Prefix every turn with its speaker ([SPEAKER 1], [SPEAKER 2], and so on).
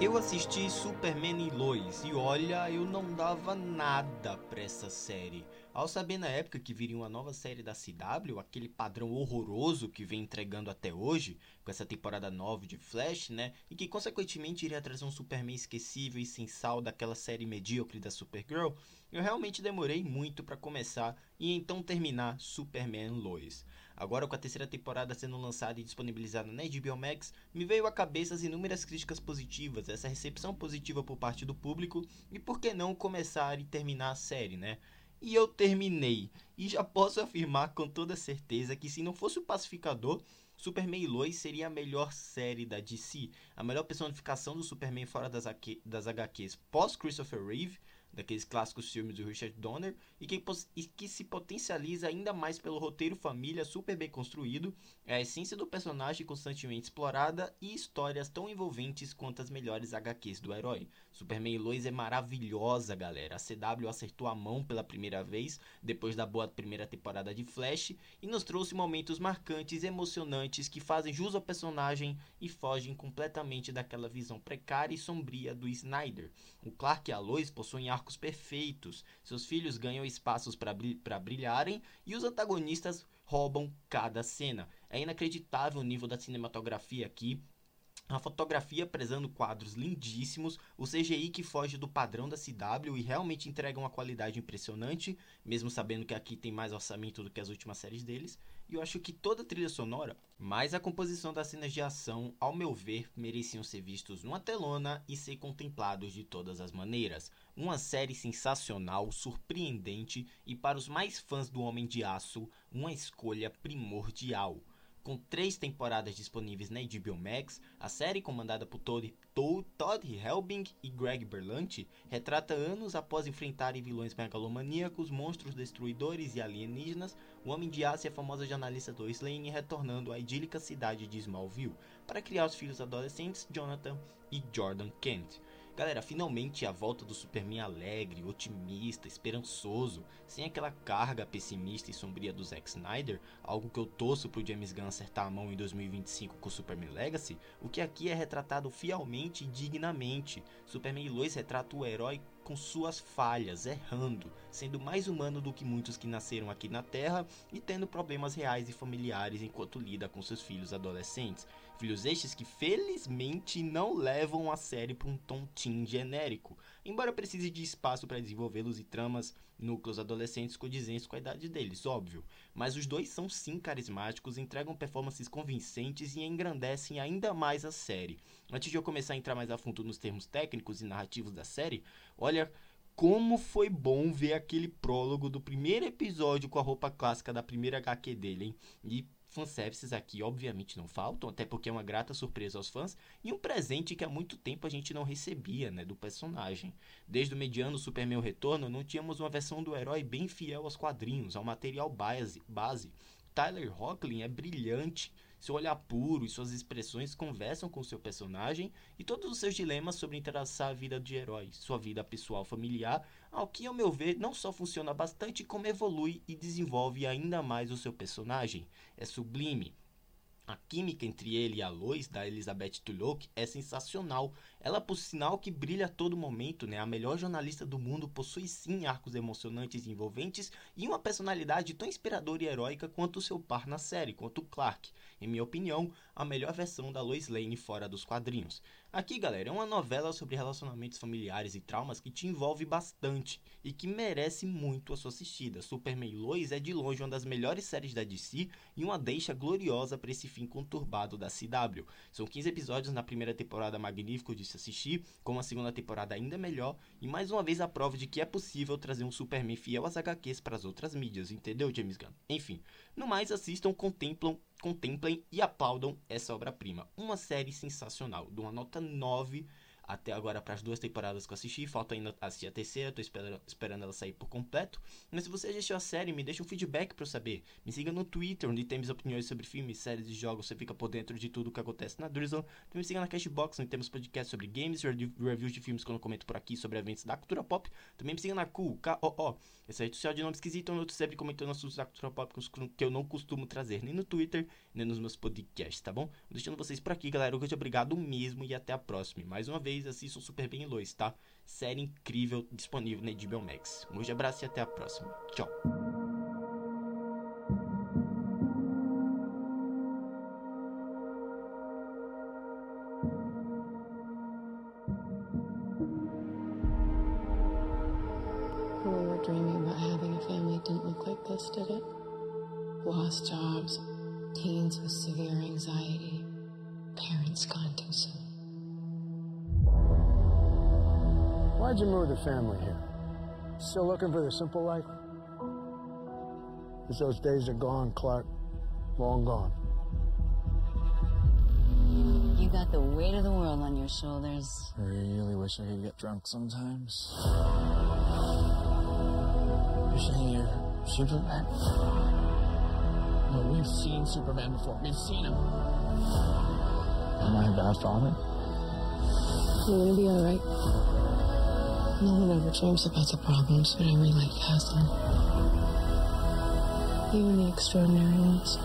[SPEAKER 1] Eu assisti Superman e Lois e olha, eu não dava nada pra essa série. Ao saber na época que viria uma nova série da CW, aquele padrão horroroso que vem entregando até hoje, com essa temporada 9 de Flash, né? E que consequentemente iria trazer um Superman esquecível e sem sal daquela série medíocre da Supergirl, eu realmente demorei muito para começar e então terminar Superman Lois. Agora, com a terceira temporada sendo lançada e disponibilizada na HBO Max, me veio à cabeça as inúmeras críticas positivas, essa recepção positiva por parte do público e por que não começar e terminar a série, né? E eu terminei. E já posso afirmar com toda certeza que se não fosse o Pacificador, Superman e Lois seria a melhor série da DC, a melhor personificação do Superman fora das, HQs pós Christopher Reeve daqueles clássicos filmes do Richard Donner, e que, e que se potencializa ainda mais pelo roteiro família super bem construído, é a essência do personagem constantemente explorada e histórias tão envolventes quanto as melhores HQs do herói. Superman e Lois é maravilhosa, galera. A CW acertou a mão pela primeira vez, depois da boa primeira temporada de Flash, e nos trouxe momentos marcantes e emocionantes que fazem jus ao personagem e fogem completamente daquela visão precária e sombria do Snyder. O Clark e a Lois possuem arcos perfeitos, seus filhos ganham espaços para brilharem e os antagonistas roubam cada cena. É inacreditável o nível da cinematografia aqui, a fotografia prezando quadros lindíssimos, o CGI que foge do padrão da CW e realmente entrega uma qualidade impressionante, mesmo sabendo que aqui tem mais orçamento do que as últimas séries deles. E eu acho que toda a trilha sonora, mais a composição das cenas de ação, ao meu ver, mereciam ser vistos numa telona e ser contemplados de todas as maneiras. Uma série sensacional, surpreendente e para os mais fãs do Homem de Aço, uma escolha primordial. Com três temporadas disponíveis na HBO Max, a série comandada por Todd, Helbing e Greg Berlanti retrata anos após enfrentarem vilões megalomaníacos, monstros destruidores e alienígenas, o Homem de Aço e a famosa jornalista Lois Lane retornando à idílica cidade de Smallville para criar os filhos adolescentes Jonathan e Jordan Kent. Galera, finalmente a volta do Superman alegre, otimista, esperançoso, sem aquela carga pessimista e sombria do Zack Snyder, algo que eu torço pro James Gunn acertar a mão em 2025 com Superman Legacy, o que aqui é retratado fielmente e dignamente. Superman e Lois retrata o herói com suas falhas, errando, sendo mais humano do que muitos que nasceram aqui na Terra e tendo problemas reais e familiares enquanto lida com seus filhos adolescentes. Filhos estes que felizmente não levam a série para um tom genérico, embora precise de espaço para desenvolvê-los e tramas núcleos adolescentes condizentes com a idade deles, óbvio. Mas os dois são sim carismáticos, entregam performances convincentes e engrandecem ainda mais a série. Antes de eu começar a entrar mais a fundo nos termos técnicos e narrativos da série, olha como foi bom ver aquele prólogo do primeiro episódio com a roupa clássica da primeira HQ dele, hein? E fanservices aqui obviamente não faltam, até porque é uma grata surpresa aos fãs e um presente que há muito tempo a gente não recebia, né, do personagem. Desde o mediano Superman Retorno, não tínhamos uma versão do herói bem fiel aos quadrinhos, ao material base. base. Tyler Hoechlin é brilhante, seu olhar puro e suas expressões conversam com seu personagem e todos os seus dilemas sobre entrelaçar a vida de herói, sua vida pessoal familiar, ao que, ao meu ver, não só funciona bastante, como evolui e desenvolve ainda mais o seu personagem. É sublime, a química entre ele e a Lois, da Elizabeth Tulloch, é sensacional. Ela, por sinal, que brilha a todo momento, né? A melhor jornalista do mundo possui sim arcos emocionantes e envolventes e uma personalidade tão inspiradora e heróica quanto o seu par na série, quanto Clark. Em minha opinião, a melhor versão da Lois Lane fora dos quadrinhos. Aqui, galera, é uma novela sobre relacionamentos familiares e traumas que te envolve bastante e que merece muito a sua assistida. Superman Lois é de longe uma das melhores séries da DC e uma deixa gloriosa para esse fim conturbado da CW. São 15 episódios na primeira temporada magnífico de assistir, com uma segunda temporada ainda melhor e mais uma vez a prova de que é possível trazer um Superman fiel às HQs para as outras mídias, entendeu, James Gunn? Enfim, no mais assistam, contemplam contemplem e aplaudam essa obra-prima. Uma série sensacional, de uma nota 9 até agora para as duas temporadas que eu assisti. Falta ainda assistir a terceira, tô esperando, esperando ela sair por completo. Mas se você assistiu a série, me deixa um feedback para eu saber. Me siga no Twitter, onde temos opiniões sobre filmes, séries e jogos. Você fica por dentro de tudo o que acontece na Drizzle. Me siga na Cashbox, onde temos podcasts sobre games, reviews de filmes quando eu comento por aqui sobre eventos da cultura pop. Também me siga na Cool, K-O-O. Essa rede social de nome esquisito, onde eu sempre comentando assuntos da cultura pop que eu não costumo trazer nem no Twitter, nem nos meus podcasts, tá bom? Deixando vocês por aqui, galera. Grande obrigado mesmo e até a próxima. Mais uma vez, vocês assistam Super Bem Lois, tá? Série incrível disponível na HBO Max. Um grande abraço e até a próxima. Tchau.
[SPEAKER 2] Did it? Lost jobs, teens with severe anxiety, parents gone too soon.
[SPEAKER 3] Why'd you move the family here? Still looking for the simple life? Because those days are gone, Clark. Long gone.
[SPEAKER 4] You got the weight of the world on your shoulders.
[SPEAKER 5] I really wish I could get drunk sometimes. You're saying you're Superman? No, we've seen Superman before. We've seen him. Am I a bad father?
[SPEAKER 2] You're gonna be alright. No one ever dreams about the problems, but every life has them. Even the extraordinary ones.